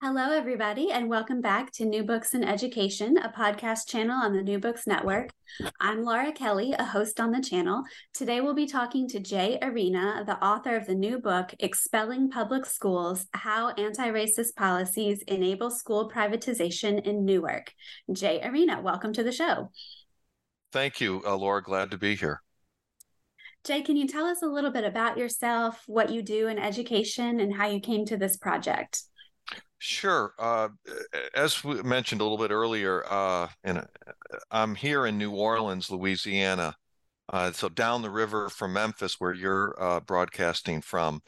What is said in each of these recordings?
Hello, everybody, and welcome back to New Books in Education, a podcast channel on the New Books Network. I'm Laura Kelly, a host on the channel. Today, we'll be talking to Jay Arena, the author of the new book, Expelling Public Schools How Anti Racist Policies Enable School Privatization in Newark. Jay Arena, welcome to the show. Thank you, uh, Laura. Glad to be here. Jay, can you tell us a little bit about yourself, what you do in education, and how you came to this project? Sure. Uh, as we mentioned a little bit earlier, uh, and I'm here in New Orleans, Louisiana, uh, so down the river from Memphis, where you're uh, broadcasting from.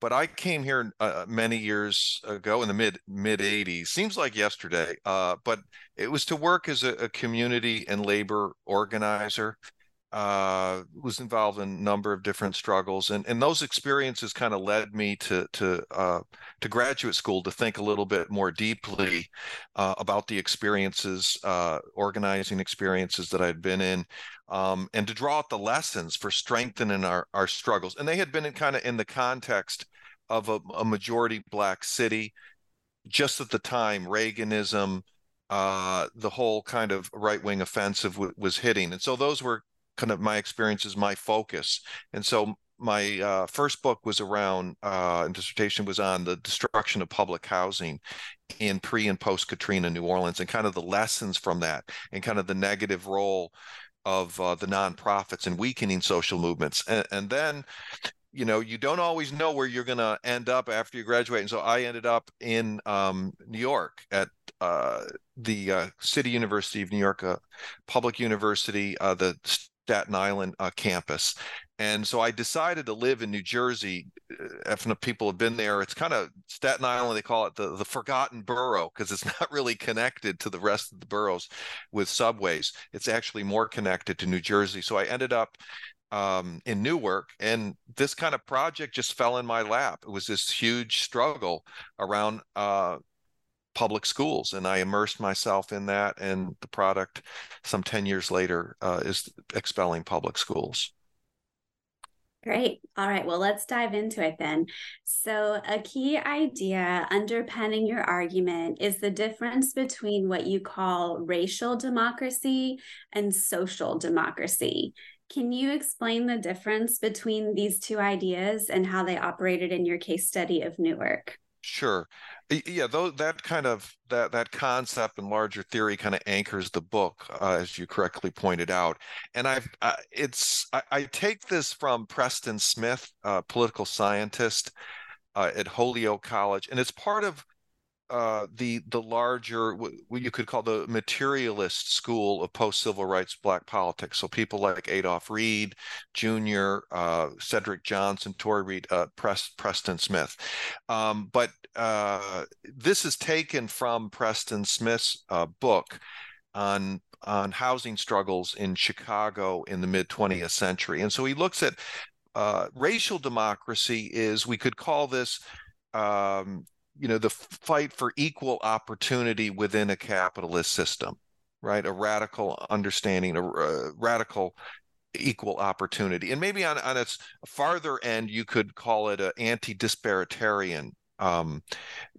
But I came here uh, many years ago in the mid mid '80s. Seems like yesterday, uh, but it was to work as a, a community and labor organizer uh, was involved in a number of different struggles, and and those experiences kind of led me to to uh, to graduate school to think a little bit more deeply uh, about the experiences, uh, organizing experiences that I'd been in, um, and to draw out the lessons for strengthening our our struggles. And they had been in kind of in the context of a, a majority black city, just at the time Reaganism uh, the whole kind of right wing offensive w- was hitting. And so those were kind of my experiences, my focus. And so my uh, first book was around, uh, and dissertation was on the destruction of public housing in pre and post Katrina New Orleans and kind of the lessons from that and kind of the negative role of uh, the nonprofits and weakening social movements. And, and then you know you don't always know where you're going to end up after you graduate and so i ended up in um, new york at uh, the uh, city university of new york uh, public university uh, the Staten Island uh, campus. And so I decided to live in New Jersey. Uh, if people have been there, it's kind of Staten Island, they call it the, the forgotten borough because it's not really connected to the rest of the boroughs with subways. It's actually more connected to New Jersey. So I ended up um, in Newark, and this kind of project just fell in my lap. It was this huge struggle around uh, public schools and i immersed myself in that and the product some 10 years later uh, is expelling public schools Great. All right. Well, let's dive into it then. So, a key idea underpinning your argument is the difference between what you call racial democracy and social democracy. Can you explain the difference between these two ideas and how they operated in your case study of Newark? Sure. Yeah, though that kind of that that concept and larger theory kind of anchors the book, uh, as you correctly pointed out. And I've uh, it's I, I, take this from Preston Smith, political scientist uh, at Holyoke College, and it's part of uh, the the larger what you could call the materialist school of post civil rights black politics. So people like Adolph Reed Jr., uh, Cedric Johnson, Touré Reed, uh, Preston Smith. Um, but uh, this is taken from Preston Smith's uh, book on on housing struggles in Chicago in the mid 20th century, and so he looks at racial democracy. Is we could call this um, you know the fight for equal opportunity within a capitalist system right? A radical understanding a, a radical equal opportunity. And maybe on, on its farther end you could call it an anti-disparitarian um,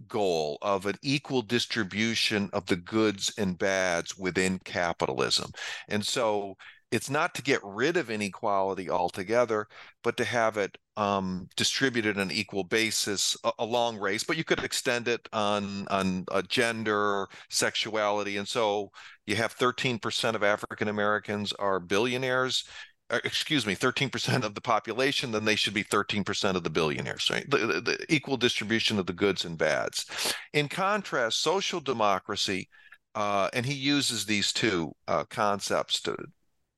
goal of an equal distribution of the goods and bads within capitalism. And so it's not to get rid of inequality altogether, but to have it um, distributed on an equal basis along race. But you could extend it on on uh, gender, sexuality, and so you have 13% of African Americans are billionaires. Uh, excuse me, 13% of the population, then they should be 13% of the billionaires, right? The, the, the equal distribution of the goods and bads. In contrast, social democracy. Uh, and he uses these two uh, concepts to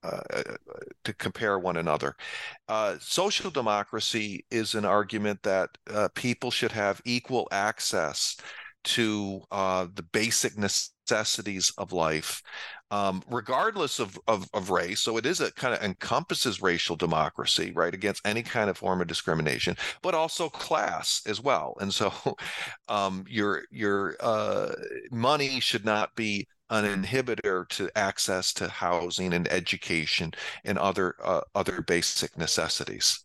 uh, to compare one another. Uh, social democracy is an argument that uh, people should have equal access to uh, the basic necessities of life, um, regardless of, of, of race. So it is a kind of encompasses racial democracy, right, against any kind of form of discrimination, but also class as well. And so um, your your uh, money should not be an inhibitor to access to housing and education and other uh, other basic necessities.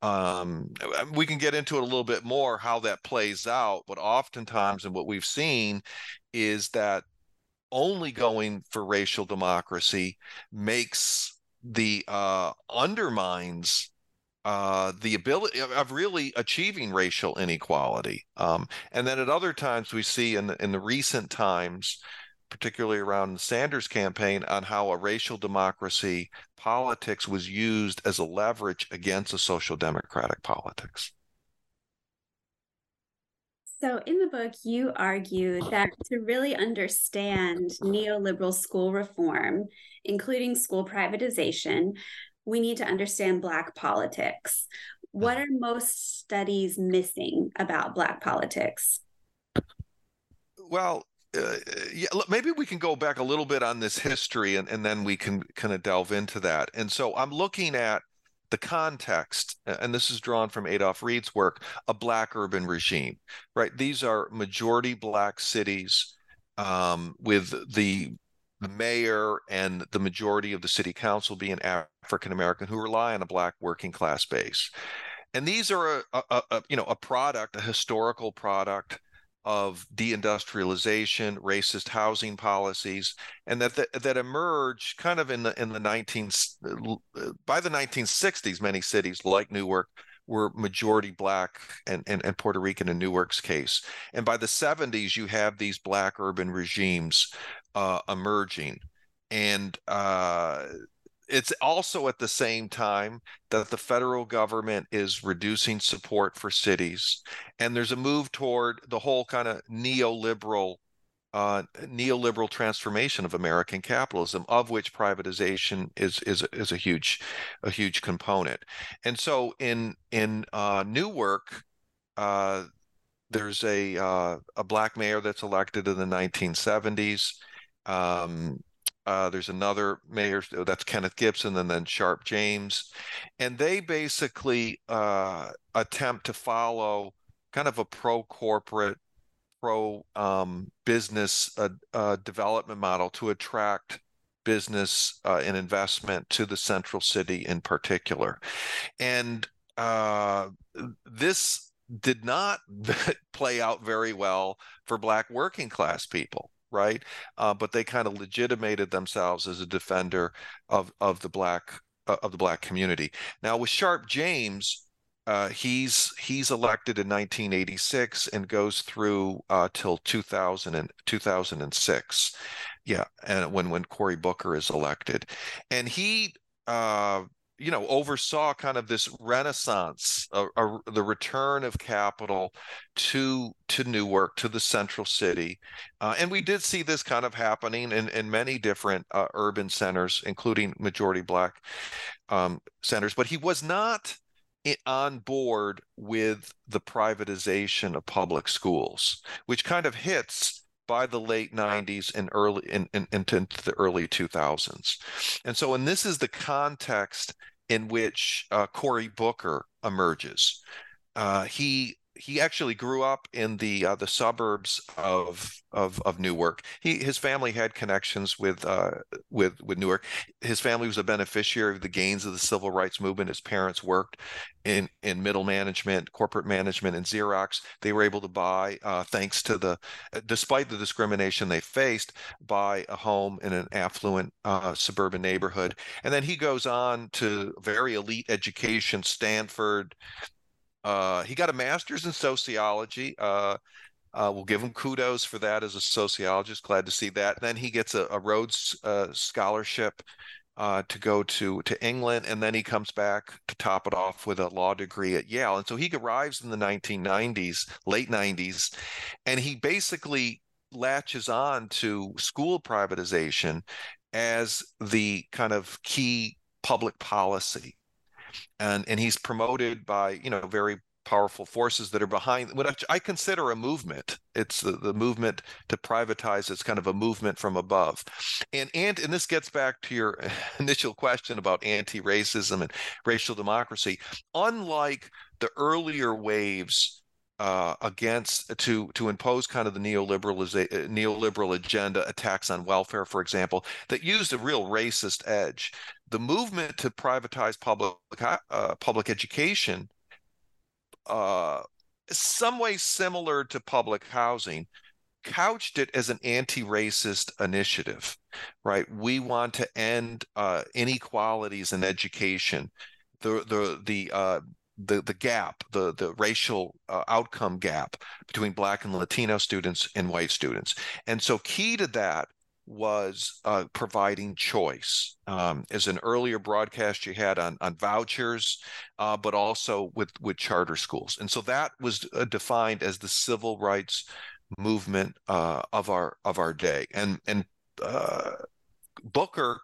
Um, we can get into it a little bit more how that plays out, but oftentimes, and what we've seen is that only going for racial democracy makes the uh, undermines uh, the ability of really achieving racial inequality. Um, and then at other times, we see in the, in the recent times particularly around the Sanders campaign, on how a racial democracy politics was used as a leverage against a social democratic politics. So, in the book, you argue that to really understand neoliberal school reform, including school privatization, we need to understand Black politics. What are most studies missing about Black politics? Well, uh, yeah, maybe we can go back a little bit on this history and, and then we can kind of delve into that. And so I'm looking at the context, and this is drawn from Adolph Reed's work, a black urban regime, right? These are majority black cities um, with the the mayor and the majority of the city council being African American who rely on a black working class base. And these are a, a, a you know a product, a historical product of deindustrialization, racist housing policies, and that that, that emerged kind of in the in the 19 by the 1960s. Many cities like Newark were majority black and, and, and Puerto Rican in Newark's case. And by the 70s, you have these black urban regimes uh, emerging. And uh, it's also at the same time that the federal government is reducing support for cities and there's a move toward the whole kind of neoliberal uh, neoliberal transformation of American capitalism, of which privatization is is is a huge a huge component. And so in in uh, Newark, uh, there's a uh, a black mayor that's elected in the 1970s. Um, uh, there's another mayor that's Kenneth Gibson, and then Sharpe James, and they basically uh, attempt to follow kind of a pro corporate, pro um, business uh, uh, development model to attract business uh, and investment to the central city in particular, and uh, this did not play out very well for black working class people right? Uh, but they kind of legitimated themselves as a defender of of the black uh, of the black community. Now with Sharpe James, uh, he's he's elected in 1986 and goes through uh, till 2000 and 2006. Yeah, and when when Cory Booker is elected, and he uh, you know oversaw kind of this renaissance uh, the return of capital to to newark to the central city uh, and we did see this kind of happening in, in many different uh, urban centers including majority black um, centers but he was not on board with the privatization of public schools which kind of hits by the late 90s and early in, into the early 2000s. And so, and this is the context in which uh, Cory Booker emerges. Uh, he he actually grew up in the uh, the suburbs of of of Newark. He his family had connections with uh, with with Newark. His family was a beneficiary of the gains of the civil rights movement. His parents worked in in middle management, corporate management, and Xerox. They were able to buy, uh, thanks to the, despite the discrimination they faced, buy a home in an affluent uh, suburban neighborhood. And then he goes on to very elite education, Stanford. Uh, he got a master's in sociology. Uh, uh, we'll give him kudos for that as a sociologist. Glad to see that. Then he gets a, a Rhodes uh, scholarship uh, to go to to England, and then he comes back to top it off with a law degree at Yale. And so he arrives in the 1990s, late 90s, and he basically latches on to school privatization as the kind of key public policy. And, and he's promoted by you know very powerful forces that are behind what I consider a movement. It's the, the movement to privatize. It's kind of a movement from above. And and and this gets back to your initial question about anti-racism and racial democracy. Unlike the earlier waves uh, against to to impose kind of the neoliberal uh, neoliberal agenda, attacks on welfare, for example, that used a real racist edge. The movement to privatize public uh, public education uh, some way similar to public housing, couched it as an anti-racist initiative, right? We want to end uh, inequalities in education, the the the uh, the the gap, the the racial uh, outcome gap between Black and Latino students and white students, and so key to that was uh, providing choice. Um, as an earlier broadcast you had on on vouchers, uh, but also with with charter schools, and so that was uh, defined as the civil rights movement uh, of our of our day. And and uh, Booker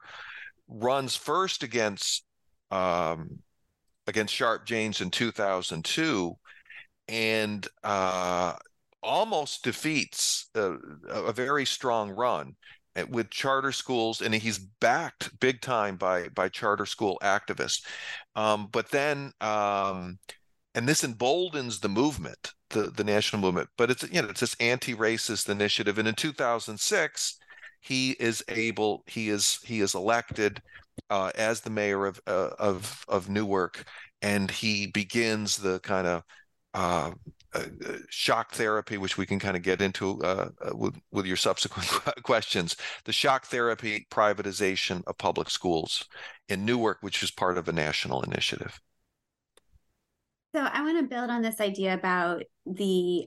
runs first against um, against Sharpe James in 2002, and uh, almost defeats a, a, very strong run with charter schools, and he's backed big time by by charter school activists. Um, but then, um, and this emboldens the movement, the the national movement. But it's you know it's this anti-racist initiative, and in 2006, he is able he is he is elected uh, as the mayor of uh, of of Newark, and he begins the kind of uh, uh, shock therapy, which we can kind of get into uh, uh with, with your subsequent questions, the shock therapy privatization of public schools in Newark, which is part of a national initiative. So I want to build on this idea about the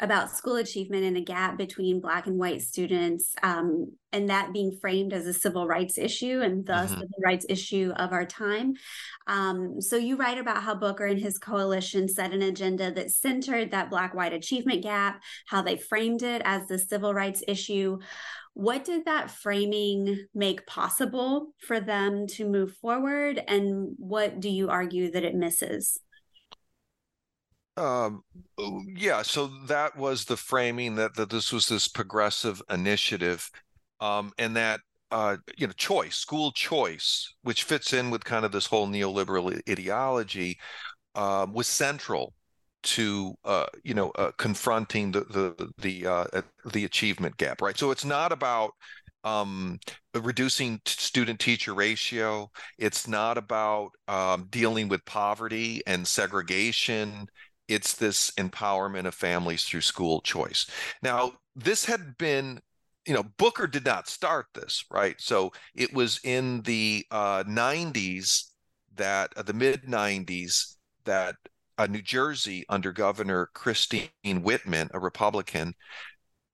about school achievement and a gap between black and white students um, and that being framed as a civil rights issue and thus the mm-hmm. civil rights issue of our time. Um, so you write about how booker and his coalition set an agenda that centered that black white achievement gap how they framed it as the civil rights issue. What did that framing make possible for them to move forward and what do you argue that it misses um, yeah, so that was the framing that, that this was this progressive initiative, um, and that uh, you know choice, school choice, which fits in with kind of this whole neoliberal ideology, uh, was central to uh, you know uh, confronting the the the uh, the achievement gap, right? So it's not about um, reducing student teacher ratio. It's not about um, dealing with poverty and segregation it's this empowerment of families through school choice. Now, this had been you know booker did not start this right so it was in the uh, 90s that uh, the mid 90s that uh, new jersey under governor christine whitman a republican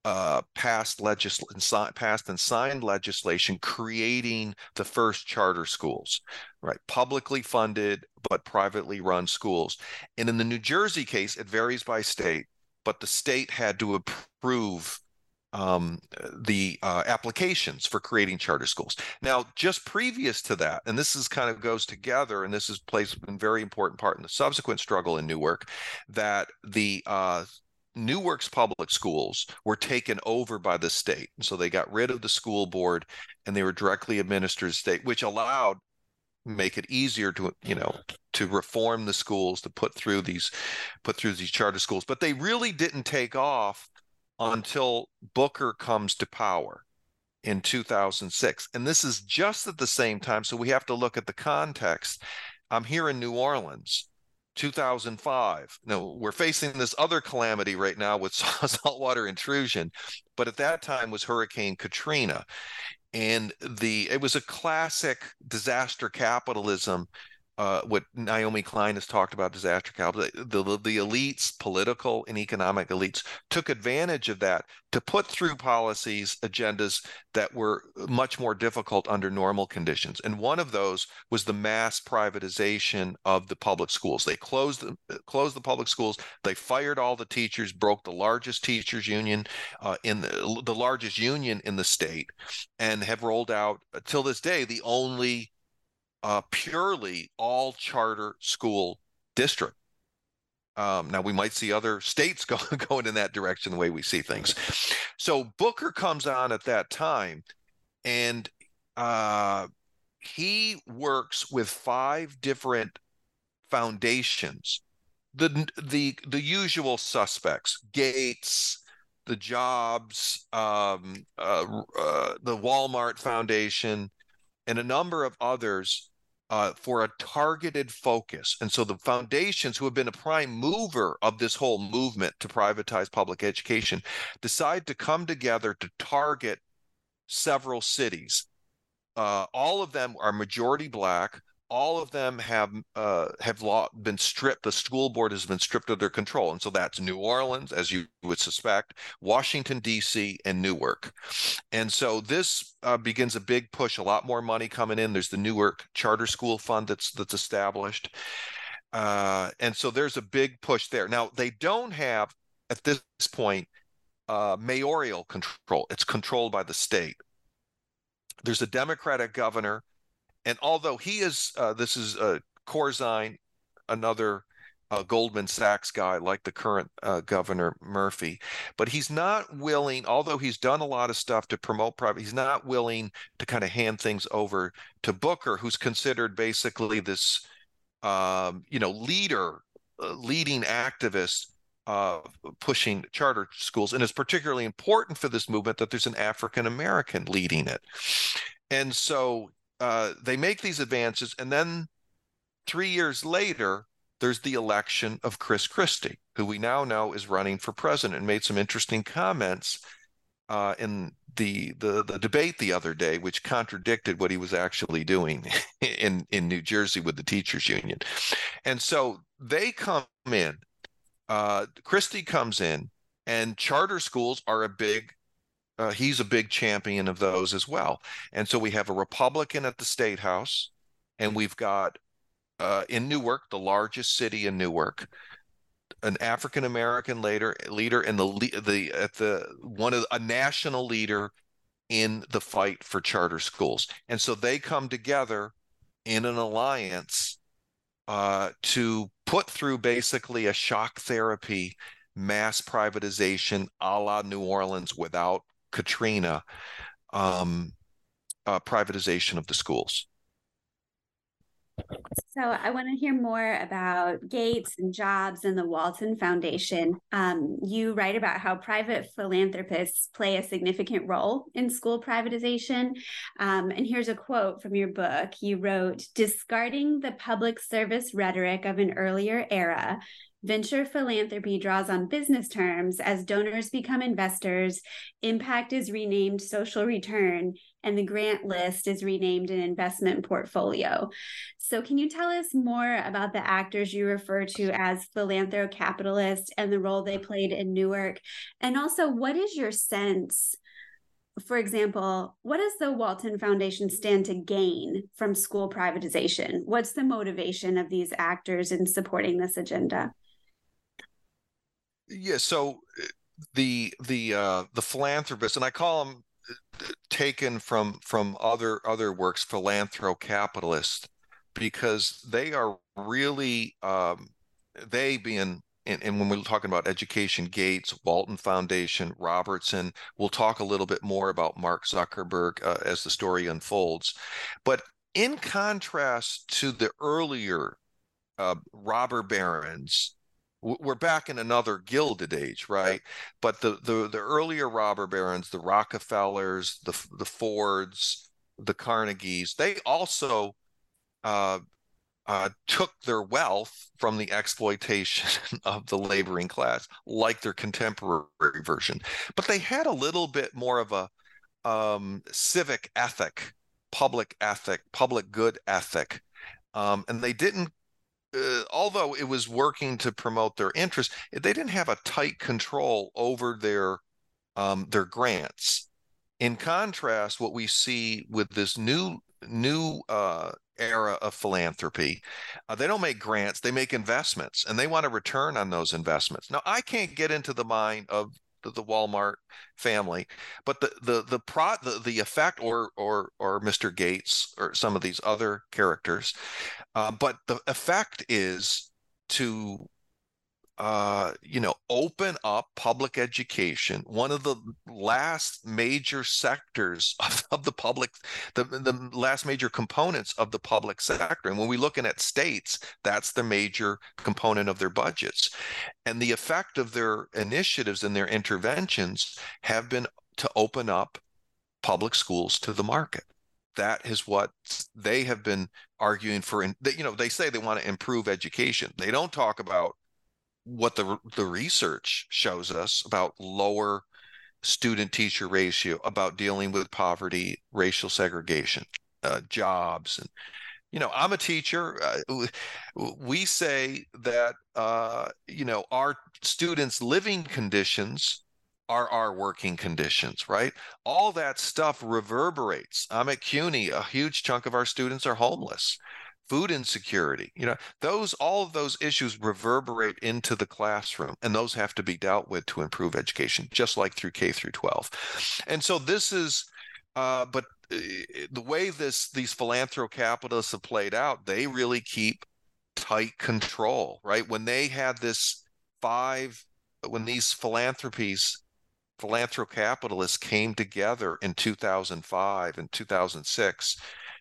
uh, passed legislation, passed and signed legislation creating the first charter schools, right? Publicly funded but privately run schools. And in the New Jersey case, it varies by state, but the state had to approve um, the uh, applications for creating charter schools. Now, just previous to that, and this is kind of goes together, and this is plays a very important part in the subsequent struggle in Newark, that the uh, Newark's public schools were taken over by the state. So they got rid of the school board and they were directly administered state, which allowed make it easier to you know to reform the schools to put through these put through these charter schools but they really didn't take off until booker comes to power in 2006 and this is just at the same time so we have to look at the context i'm here in new orleans 2005. No, we're facing this other calamity right now with saltwater intrusion, but at that time was Hurricane Katrina. And the it was a classic disaster capitalism uh, what Naomi Klein has talked about disaster capital. The, the, the elites, political and economic elites, took advantage of that to put through policies, agendas that were much more difficult under normal conditions. And one of those was the mass privatization of the public schools. They closed the, closed the public schools. They fired all the teachers, broke the largest teachers union uh, in the, the largest union in the state, and have rolled out till this day the only uh, purely all charter school district. Um, now we might see other states go, going in that direction the way we see things. So Booker comes on at that time, and uh, he works with five different foundations, the the the usual suspects: Gates, the Jobs, um, uh, uh, the Walmart Foundation, and a number of others uh, for a targeted focus. And so the foundations, who have been a prime mover of this whole movement to privatize public education, decide to come together to target several cities. Uh, all of them are majority black all of them have uh, have law, been stripped. The school board has been stripped of their control, and so that's New Orleans, as you would suspect, Washington D.C., and Newark. And so this uh, begins a big push. A lot more money coming in. There's the Newark Charter School Fund that's that's established, uh, and so there's a big push there. Now they don't have at this point uh, mayoral control. It's controlled by the state. There's a Democratic governor and although he is, uh, this is uh, Corzine, another uh, Goldman Sachs guy like the current uh, governor Murphy, but he's not willing. Although he's done a lot of stuff to promote private, he's not willing to kind of hand things over to Booker, who's considered basically this, um, you know, leader, uh, leading activist uh, pushing charter schools. And it's particularly important for this movement that there's an African American leading it. And so uh, they make these advances, and then three years later, there's the election of Chris Christie, who we now know is running for president, and made some interesting comments uh, in the, the the debate the other day, which contradicted what he was actually doing in in New Jersey with the teachers union. And so they come in. Uh, Christie comes in, and charter schools are a big uh, he's a big champion of those as well. And so we have a Republican at the state house, and we've got uh, in Newark, the largest city in Newark, an African American leader, leader, and the the at the one of a national leader in the fight for charter schools. And so they come together in an alliance uh, to put through basically a shock therapy mass privatization a la New Orleans without Katrina um, uh, privatization of the schools. So I want to hear more about Gates and Jobs and the Walton Foundation. Um, you write about how private philanthropists play a significant role in school privatization. Um, and here's a quote from your book. You wrote, discarding the public service rhetoric of an earlier era, Venture philanthropy draws on business terms as donors become investors, impact is renamed social return, and the grant list is renamed an investment portfolio. So, can you tell us more about the actors you refer to as philanthrocapitalists and the role they played in Newark? And also, what is your sense? For example, what does the Walton Foundation stand to gain from school privatization? What's the motivation of these actors in supporting this agenda? Yeah, so uh, the the uh the philanthropist, and I call them uh, taken from from other other works, philanthrocapitalist, because they are really um they being and, and, when we're talking about education, Gates, Walton Foundation, Robertson, we'll talk a little bit more about Mark Zuckerberg uh, as the story unfolds. But in contrast to the earlier uh, robber barons we're back in another gilded age right but the the, the earlier robber barons the rockefellers the the fords the carnegies they also uh, uh, took their wealth from the exploitation of the laboring class, like their contemporary version. But they had a little bit more of a um, civic ethic, public ethic, public good ethic. Um, and they didn't uh, although it was working to promote their interests, they didn't have a tight control over their um, their grants. In contrast, what we see with this new new uh, era of philanthropy, uh, they don't make grants; they make investments, and they want a return on those investments. Now, I can't get into the mind of the, the Walmart family. But the the the pro the, the effect or or or Mr. Gates or some of these other characters, uh, but the effect is to uh, you know, open up public education, one of the last major sectors of, of, the public, the, the last major components of the public sector. And when we're looking at states, that's the major component of their budgets. And the effect of their initiatives and their interventions have been to open up public schools to the market that is what they have been arguing for And you know they say they want to improve education they don't talk about what the the research shows us about lower student teacher ratio about dealing with poverty racial segregation uh, jobs and you know i'm a teacher. Uh, we say that uh, you know our students living conditions are our working conditions right? All that stuff reverberates. I'm at cuny. A huge chunk of our students are homeless food insecurity you know those all of those issues reverberate into the classroom and those have to be dealt with to improve education just like through k through 12 and so this is uh, but uh, the way this these philanthrocapitalists have played out they really keep tight control right? When they had this five when these philanthropies philanthrocapitalists came together in 2005 and 2006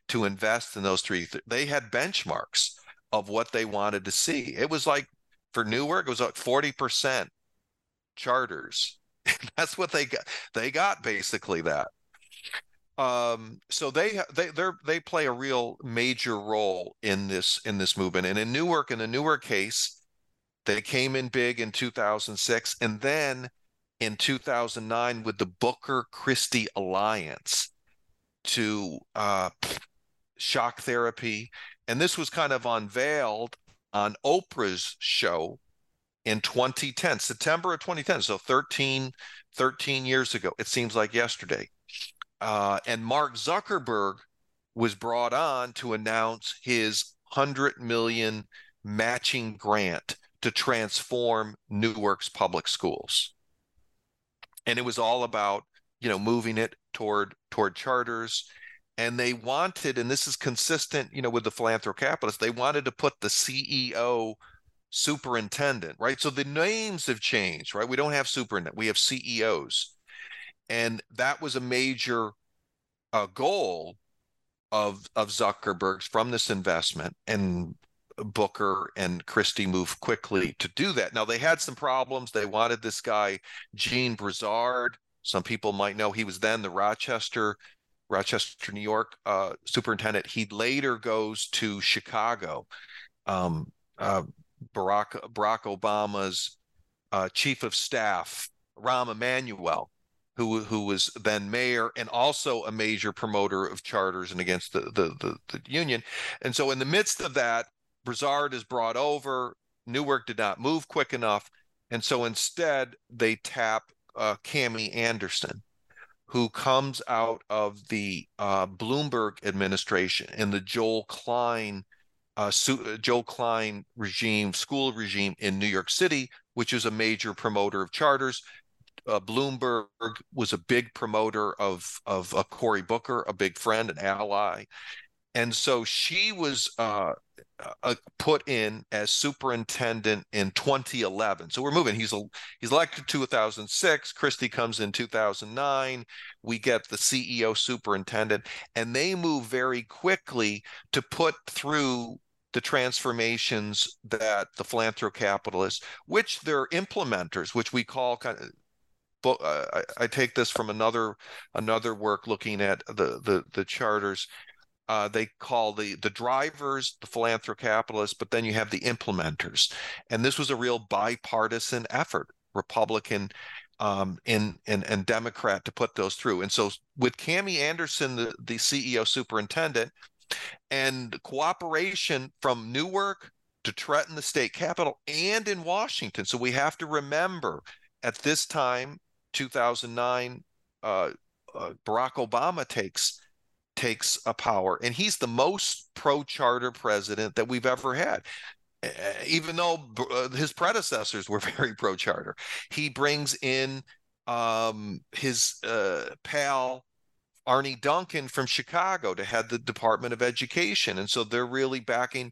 to invest in those three. They had benchmarks of what they wanted to see. It was like for Newark, it was like 40% charters. That's what they got. They got basically that. Um, so they they they they play a real major role in this in this movement. And in Newark, in the Newark case, they came in big in 2006, and then in 2009 with the Booker Christie Alliance to uh, shock therapy. And this was kind of unveiled on Oprah's show in 2010, September of 2010. So 13, 13 years ago. It seems like yesterday. Uh, and Mark Zuckerberg was brought on to announce his 100 million matching grant to transform Newark's public schools. And it was all about, you know, moving it toward toward charters and they wanted and this is consistent you know with the philanthrocapitalists they wanted to put the ceo superintendent right so the names have changed right we don't have superintendent we have ceos and that was a major uh, goal of of zuckerberg's from this investment and Booker and Christie moved quickly to do that. Now they had some problems. They wanted this guy Jean Brizard. Some people might know he was then the Rochester Rochester, New York uh, superintendent. He later goes to Chicago. Um, uh, Barack Barack Obama's uh, chief of staff, Rahm Emanuel, who who was then mayor and also a major promoter of charters and against the the, the, the union. And so, in the midst of that, Brizard is brought over. Newark did not move quick enough, and so instead they tap uh, Cami Anderson who comes out of the uh, Bloomberg administration and the Joel Klein uh, uh, Joel Klein regime, school regime in New York City, which is a major promoter of charters. Uh, Bloomberg was a big promoter of of Cory Booker, a big friend, an ally, and so she was uh, uh, put in as superintendent in 2011. So we're moving. He's a, he's elected 2006. Christie comes in 2009. We get the CEO superintendent, and they move very quickly to put through the transformations that the philanthrocapitalists, which they're implementers, which we call kind of uh, I, I, take this from another another work looking at the the, the charters uh, they call the the drivers the philanthrocapitalists, but then you have the implementers, and this was a real bipartisan effort, Republican um, and, and and Democrat to put those through. And so with Cami Anderson, the, the CEO superintendent, and cooperation from Newark to Trenton, the state capital, and in Washington. So we have to remember at this time, 2009, uh, uh, Barack Obama takes takes a power, and he's the most pro charter president that we've ever had. Even though uh, his predecessors were very pro charter, he brings in um, his uh, pal Arne Duncan from Chicago to head the Department of Education. And so they're really backing,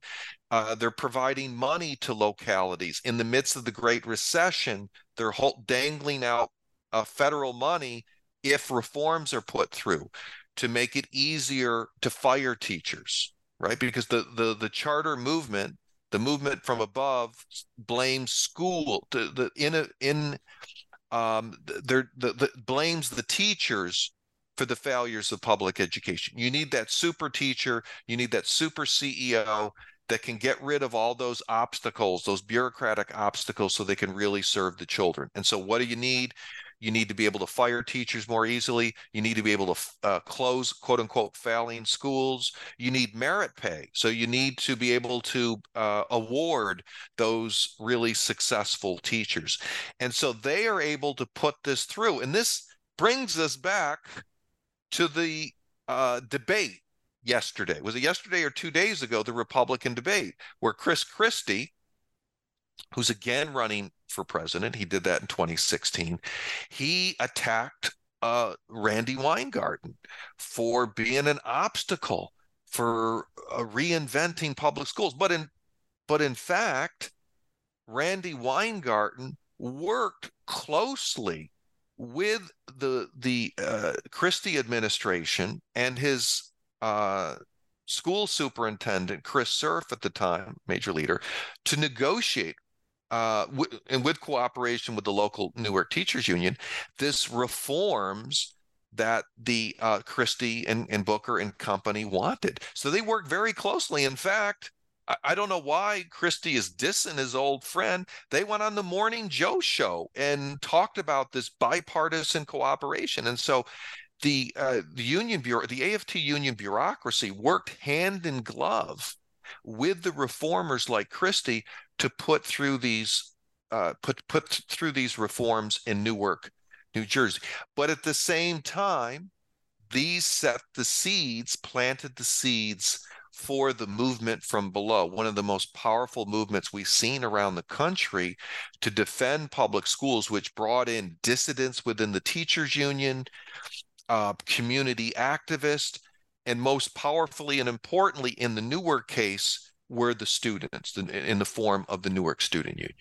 uh, they're providing money to localities. In the midst of the Great Recession, they're dangling out uh, federal money if reforms are put through to make it easier to fire teachers, right? Because the the the charter movement, the movement from above, blames school the, the in a, in um the, the blames the teachers for the failures of public education. You need that super teacher, you need that super CEO that can get rid of all those obstacles, those bureaucratic obstacles, so they can really serve the children. And so, what do you need? You need to be able to fire teachers more easily. You need to be able to uh, close quote unquote failing schools. You need merit pay. So you need to be able to uh, award those really successful teachers. And so they are able to put this through. And this brings us back to the uh, debate yesterday. Was it yesterday or two days ago? The Republican debate where Chris Christie, who's again running for president, he did that in 2016. He attacked uh, Randi Weingarten for being an obstacle for uh, reinventing public schools. But in but in fact, Randi Weingarten worked closely with the the uh, Christie administration and his uh, school superintendent Chris Cerf at the time, major leader, to negotiate uh, w- and with cooperation with the local Newark Teachers Union, this reforms that the uh, Christie and, and Booker and company wanted. So they worked very closely. In fact, I don't know why Christie is dissing his old friend. They went on the Morning Joe show and talked about this bipartisan cooperation. And so the uh, the union bureau, the AFT union bureaucracy worked hand in glove with the reformers like Christie to put through these uh, put put through these reforms in Newark, New Jersey. But at the same time, these set the seeds, planted the seeds for the movement from below, one of the most powerful movements we've seen around the country to defend public schools, which brought in dissidents within the teachers union, uh, community activists, and most powerfully and importantly in the Newark case were the students in the form of the Newark Student Union.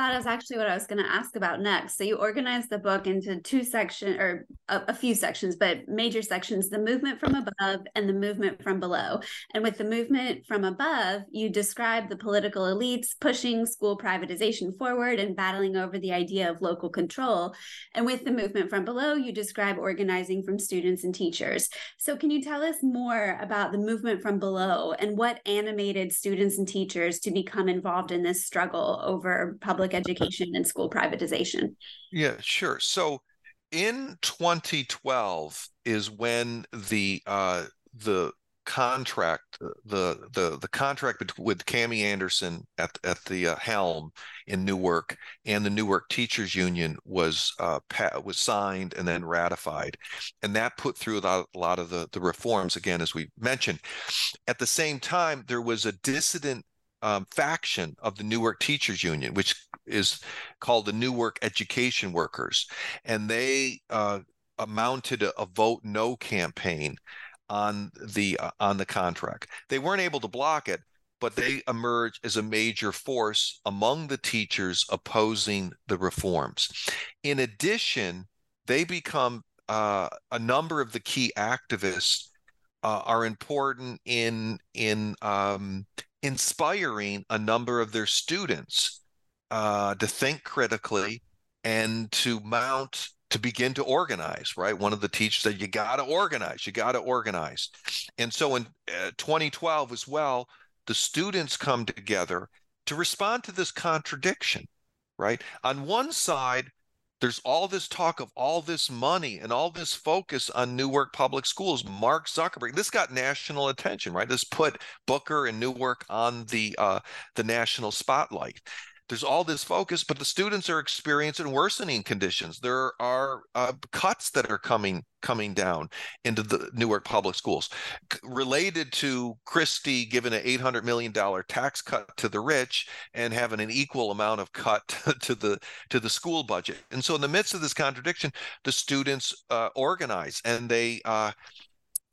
That is actually what I was going to ask about next. So you organized the book into two sections or a, a, few sections, but major sections, the movement from above and the movement from below. And with the movement from above, you describe the political elites pushing school privatization forward and battling over the idea of local control. And with the movement from below, you describe organizing from students and teachers. So can you tell us more about the movement from below and what animated students and teachers to become involved in this struggle over public public education and school privatization? Yeah, sure. So in 2012 is when the uh, the contract the the the contract with Cami Anderson at at the uh, helm in Newark and the Newark Teachers Union was uh, was signed and then ratified, and that put through a lot, a lot of the the reforms again as we mentioned. At the same time, there was a dissident um, faction of the Newark Teachers Union, which is called the Newark Education Workers, and they uh, mounted a, a, vote no campaign on the uh, on the contract. They weren't able to block it, but they emerged as a major force among the teachers opposing the reforms. In addition, they become uh, a number of the key activists uh, are important in in um, inspiring a number of their students uh, to think critically and to mount to begin to organize right one of the teachers said you got to organize you got to organize and so in uh, 2012 as well the students come together to respond to this contradiction right on one side there's all this talk of all this money and all this focus on Newark public schools. Mark Zuckerberg, this got national attention, right? This put Booker and Newark on the uh, the national spotlight. There's all this focus, but the students are experiencing worsening conditions. There are uh, cuts that are coming coming down into the Newark public schools related to Christie giving an $800 million tax cut to the rich and having an equal amount of cut to the to the school budget. And so in the midst of this contradiction, the students uh, organize and they uh,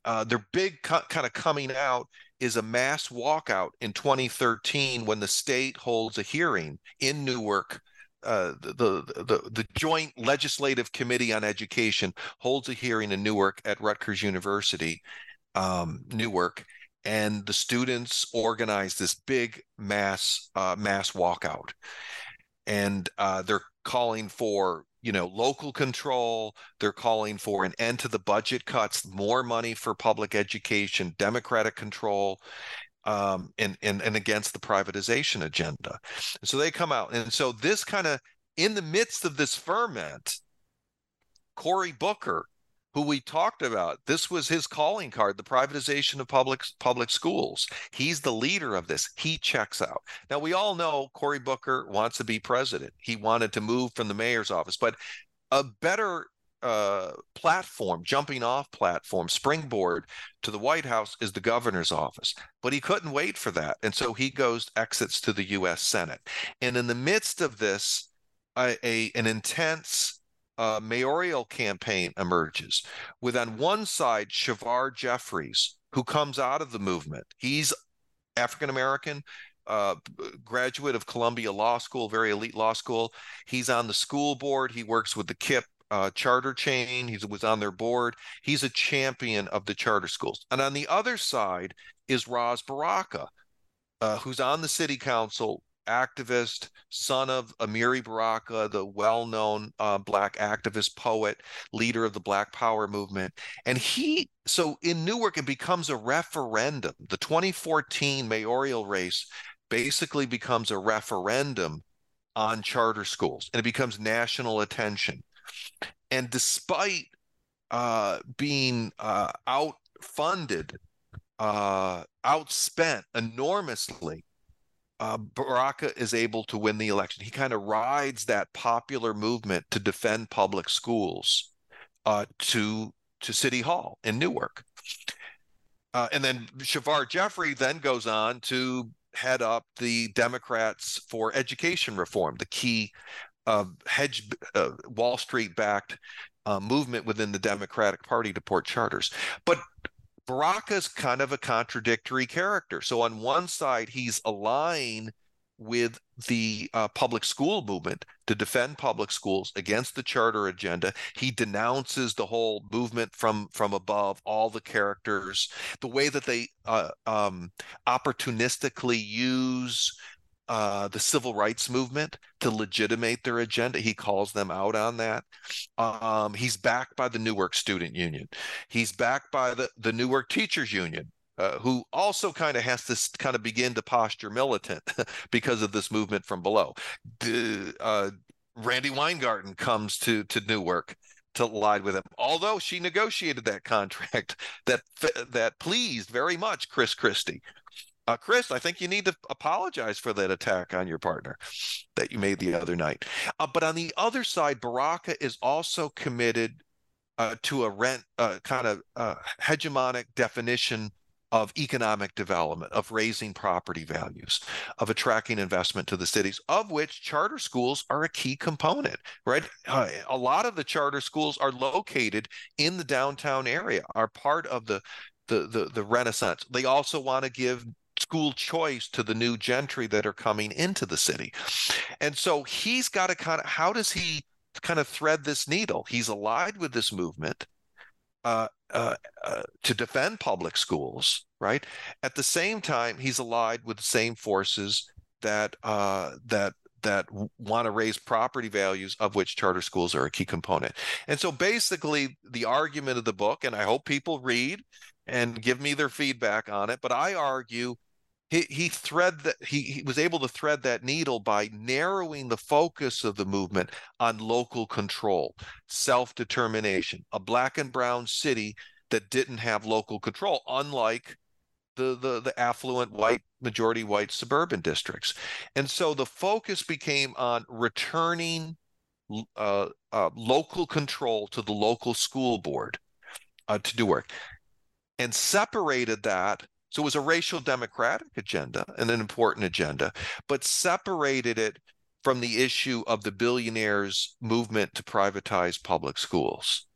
uh, their big co- kind of coming out is a mass walkout in 2013 when the state holds a hearing in Newark. Uh, the, the, the the Joint Legislative Committee on Education holds a hearing in Newark at Rutgers University, um, Newark, and the students organize this big mass uh, mass walkout, and uh, they're calling for you know local control. They're calling for an end to the budget cuts more money for public education democratic control um, and, and and against the privatization agenda. So they come out and so this kind of in the midst of this ferment cory booker who we talked about. This was his calling card, the privatization of public public schools. He's the leader of this. He checks out. Now we all know Cory Booker wants to be president. He wanted to move from the mayor's office, but a better uh, platform, jumping off platform, springboard to the White House is the governor's office. But he couldn't wait for that. And so he goes, exits to the US Senate. And in the midst of this, a, a an intense uh, mayoral campaign emerges with on one side Shavar Jeffries, who comes out of the movement. He's African American, uh, graduate of Columbia Law School, very elite law school. He's on the school board. He works with the KIPP uh, charter chain. He was on their board. He's a champion of the charter schools. And on the other side is Ras Baraka, uh, who's on the city council, activist, son of Amiri Baraka, the well known uh, Black activist, poet, leader of the Black Power movement. And he, so in Newark, it becomes a referendum. The 2014 mayoral race basically becomes a referendum on charter schools and it becomes national attention. And despite uh, being uh, outfunded, uh, outspent enormously uh, Baraka is able to win the election. He kind of rides that popular movement to defend public schools uh, to to City Hall in Newark. Uh, and then Shavar Jeffrey then goes on to head up the Democrats for Education Reform, the key uh, hedge uh, Wall Street backed uh, movement within the Democratic Party to port charters. But Baraka's kind of a contradictory character. So on one side, he's aligned with the uh, public school movement to defend public schools against the charter agenda. He denounces the whole movement from from above, all the characters, the way that they uh, um, opportunistically use uh, the civil rights movement to legitimate their agenda. He calls them out on that. Um, he's backed by the Newark Student Union. He's backed by the, the Newark Teachers Union. Uh, who also kind of has to kind of begin to posture militant because of this movement from below. Uh, Randi Weingarten comes to to Newark to lie with him, although she negotiated that contract that that pleased very much Chris Christie. Uh, Chris, I think you need to apologize for that attack on your partner that you made the other night. Uh, but on the other side, Baraka is also committed uh, to a rent uh, kind of uh, hegemonic definition of economic development, of raising property values, of attracting investment to the cities, of which charter schools are a key component, right? Uh, a lot of the charter schools are located in the downtown area, are part of the the the, the renaissance. They also want to give school choice to the new gentry that are coming into the city. And so he's got to kind of, how does he kind of thread this needle? He's allied with this movement. Uh, uh, uh, to defend public schools, right? At the same time, he's allied with the same forces that uh, that that want to raise property values, of which charter schools are a key component. And so, basically, the argument of the book, and I hope people read and give me their feedback on it, but I argue he he thread that he, he was able to thread that needle by narrowing the focus of the movement on local control self-determination a black and brown city that didn't have local control unlike the the the affluent white majority white suburban districts. And so the focus became on returning uh, uh, local control to the local school board uh, to do work and separated that. So it was a racial democratic agenda and an important agenda, but separated it from the issue of the billionaires' movement to privatize public schools.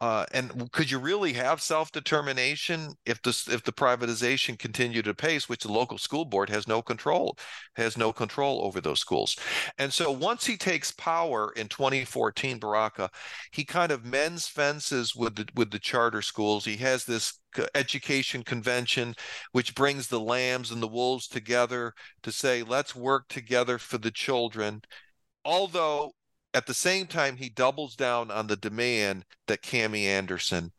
Uh, and could you really have self-determination if this if the privatization continued at pace, which the local school board has no control, has no control over those schools? And so once he takes power in 2014, Baraka, he kind of mends fences with the with the charter schools. He has this education convention which brings the lambs and the wolves together to say let's work together for the children although at the same time, he doubles down on the demand that Cami Anderson,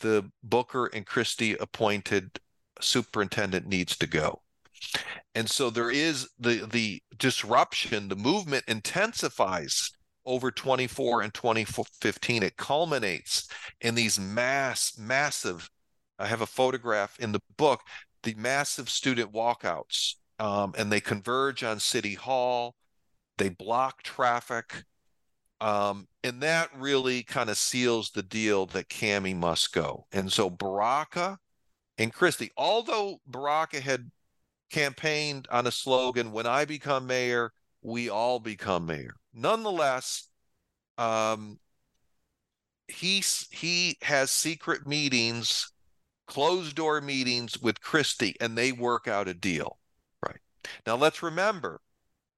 the Booker and Christie appointed superintendent, needs to go. And so there is the the disruption, the movement intensifies over 24 and 2015. It culminates in these mass, massive. I have a photograph in the book, the massive student walkouts, um, and they converge on City Hall. They block traffic. Um, and that really kind of seals the deal that Cami must go. And so Baraka and Christie, although Baraka had campaigned on a slogan, when I become mayor, we all become mayor. Nonetheless, um, he he has secret meetings, closed door meetings with Christie, and they work out a deal. Right now, let's remember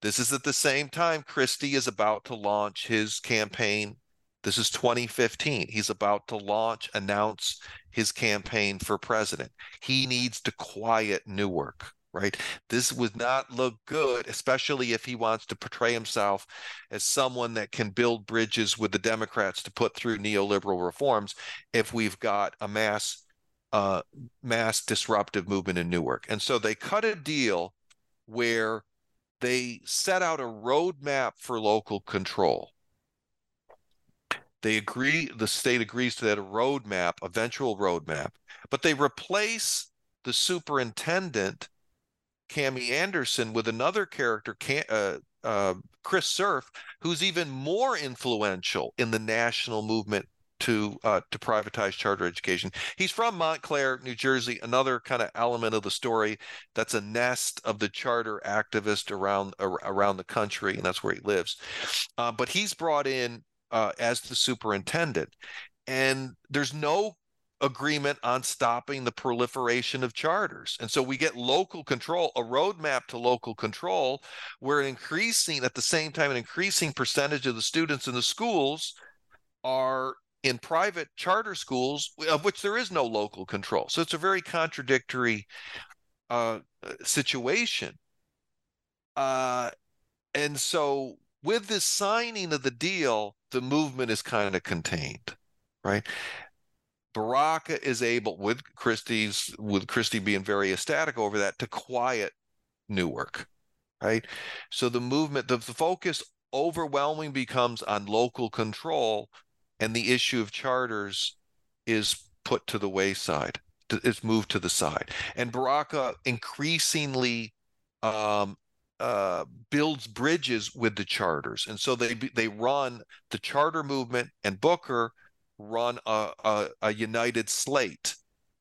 this is at the same time Christie is about to launch his campaign. This is 2015. He's about to launch, announce his campaign for president. He needs to quiet Newark, right? This would not look good, especially if he wants to portray himself as someone that can build bridges with the Democrats to put through neoliberal reforms if we've got a mass uh, mass disruptive movement in Newark. And so they cut a deal where they set out a roadmap for local control. They agree, the state agrees to that roadmap, eventual roadmap, but they replace the superintendent, Cami Anderson, with another character, uh, uh, Chris Cerf, who's even more influential in the national movement to uh, to privatize charter education. He's from Montclair, New Jersey. Another kind of element of the story that's a nest of the charter activist around around the country, and that's where he lives. Uh, but he's brought in uh, as the superintendent, and there's no agreement on stopping the proliferation of charters. And so we get local control, a roadmap to local control, where increasing at the same time, an increasing percentage of the students in the schools are in private charter schools of which there is no local control. So it's a very contradictory uh, situation. Uh, and so with this signing of the deal, the movement is kind of contained, right? Baraka is able, with Christie's, with Christie being very ecstatic over that, to quiet Newark, right? So the movement, the, the focus overwhelming becomes on local control and the issue of charters is put to the wayside is moved to the side. And baraka increasingly um, uh, builds bridges with the charters. And so they they run the charter movement and booker run a, a, a united slate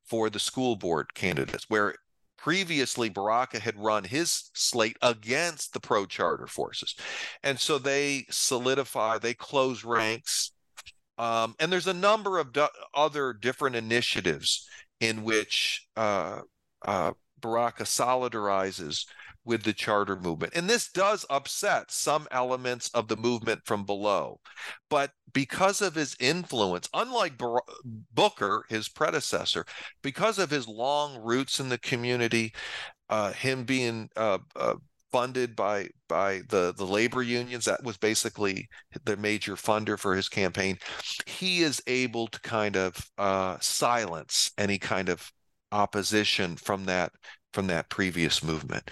for the school board candidates where previously baraka had run his slate against the pro charter forces. And so they solidify they close ranks um, and there's a number of other different initiatives in which uh, uh, Baraka solidarizes with the charter movement. And this does upset some elements of the movement from below. But because of his influence, unlike Bar- Booker, his predecessor, because of his long roots in the community, uh, him being uh, uh, funded by by the the labor unions. That was basically the major funder for his campaign. He is able to kind of uh, silence any kind of opposition from that from that previous movement.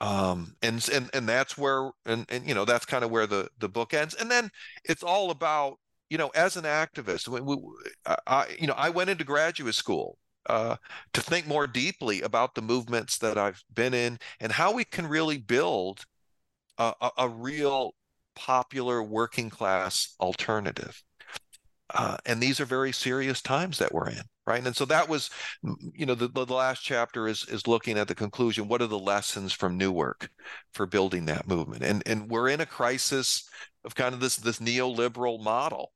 Um, and and and that's where and and you know that's kind of where the the book ends. And then it's all about you know as an activist we, we, I, you know i went into graduate school uh, to think more deeply about the movements that I've been in and how we can really build a, a, a real popular working class alternative. Uh, and these are very serious times that we're in, right? And so that was, you know, the, the last chapter is is looking at the conclusion. What are the lessons from Newark for building that movement? And and we're in a crisis of kind of this this neoliberal model.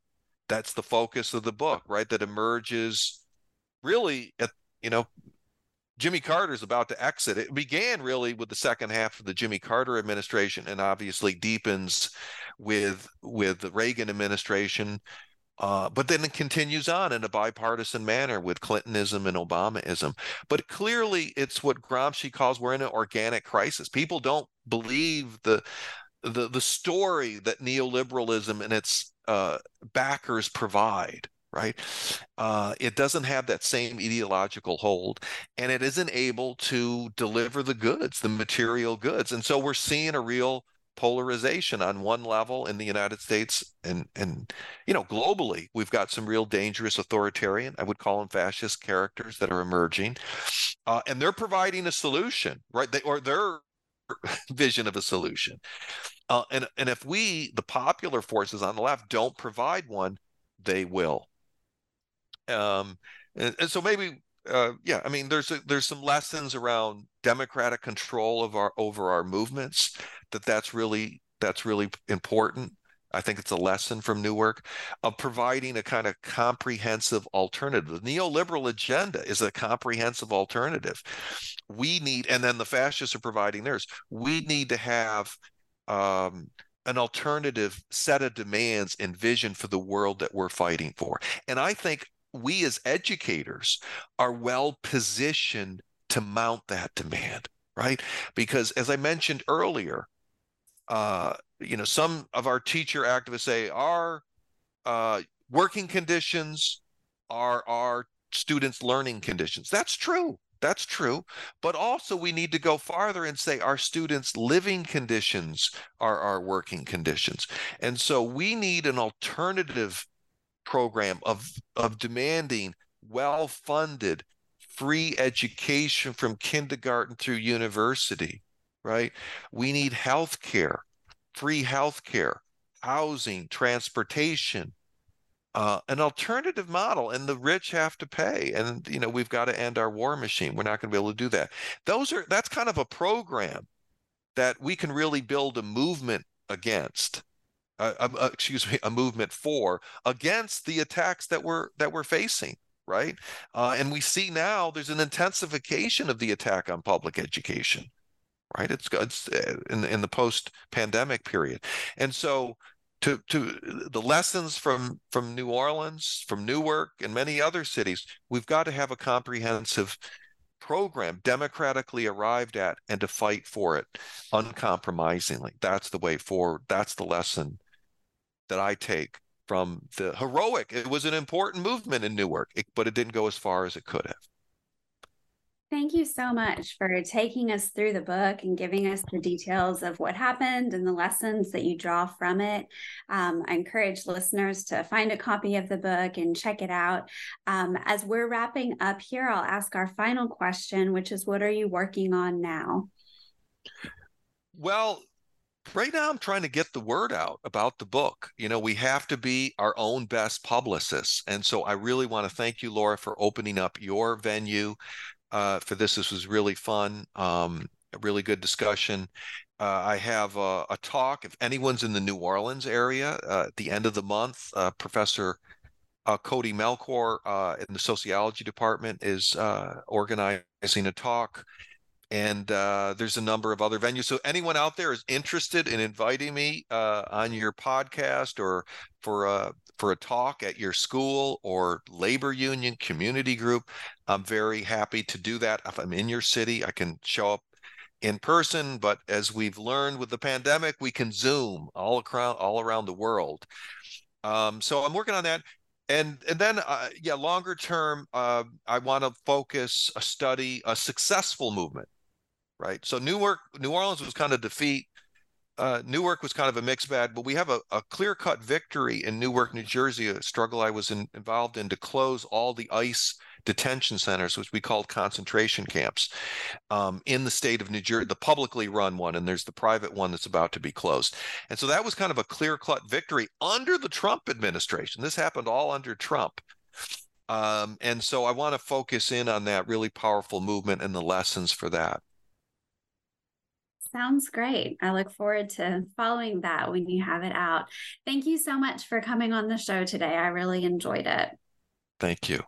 That's the focus of the book, right? That emerges really at you know Jimmy Carter is about to exit. It began really with the second half of the Jimmy Carter administration, and obviously deepens with with the Reagan administration. Uh, but then it continues on in a bipartisan manner with Clintonism and Obamaism. But clearly, it's what Gramsci calls we're in an organic crisis. People don't believe the the the story that neoliberalism and its uh, backers provide right? Uh, it doesn't have that same ideological hold, and it isn't able to deliver the goods, the material goods. And so we're seeing a real polarization on one level in the United States and and you know globally we've got some real dangerous authoritarian I would call them fascist characters that are emerging uh, and they're providing a solution right they, or their vision of a solution uh, and and if we the popular forces on the left don't provide one they will um, and, and so maybe, uh, yeah, I mean, there's a, there's some lessons around democratic control of our over our movements. That that's really that's really important. I think it's a lesson from Newark of providing a kind of comprehensive alternative. The neoliberal agenda is a comprehensive alternative. We need, and then the fascists are providing theirs. We need to have um, an alternative set of demands and vision for the world that we're fighting for. And I think we as educators are well positioned to mount that demand, right? Because as I mentioned earlier, uh, you know, some of our teacher activists say our uh, working conditions are our students' learning conditions. That's true. That's true. But also, we need to go farther and say our students' living conditions are our working conditions. And so we need an alternative program of of demanding well-funded free education from kindergarten through university right? We need health care free health care housing transportation uh, an alternative model and the rich have to pay. And you know we've got to end our war machine. We're not going to be able to do that. Those are that's kind of a program that we can really build a movement against uh, excuse me, a movement for against the attacks that we're that we're facing, right? Uh, and we see now there's an intensification of the attack on public education, right? It's it's uh, in in the post pandemic period, and so to to the lessons from from New Orleans, from Newark, and many other cities, we've got to have a comprehensive program democratically arrived at and to fight for it uncompromisingly that's the way forward that's the lesson that I take from the heroic. It was an important movement in Newark, but it didn't go as far as it could have. Thank you so much for taking us through the book and giving us the details of what happened and the lessons that you draw from it. Um, I encourage listeners to find a copy of the book and check it out. Um, as we're wrapping up here, I'll ask our final question, which is what are you working on now? Well, right now i'm trying to get the word out about the book you know we have to be our own best publicists and so i really want to thank you laura for opening up your venue uh, for this this was really fun um, a really good discussion. Uh, i have a, a, talk if anyone's in the new orleans area uh, at the end of the month uh, professor uh, cody melchior uh, in the sociology department is organizing a talk and uh, there's a number of other venues. So anyone out there is interested in inviting me uh, on your podcast or for a for a talk at your school or labor union community group, I'm very happy to do that. If I'm in your city, I can show up in person. But as we've learned with the pandemic, we can Zoom all around all around the world. Um, so I'm working on that and and then uh, yeah longer term uh, i want to focus a study a successful movement right? So Newark, New Orleans was kind of defeat. uh, Newark was kind of a mixed bag, but we have a, a clear cut victory in Newark, New Jersey, a struggle I was in, involved in to close all the ICE detention centers, which we called concentration camps, um, in the state of New Jersey, the publicly run one, and there's the private one that's about to be closed. And so that was kind of a clear cut victory under the Trump administration. This happened all under Trump. Um, and so I want to focus in on that really powerful movement and the lessons for that. Sounds great. I look forward to following that when you have it out. Thank you so much for coming on the show today. I really enjoyed it. Thank you.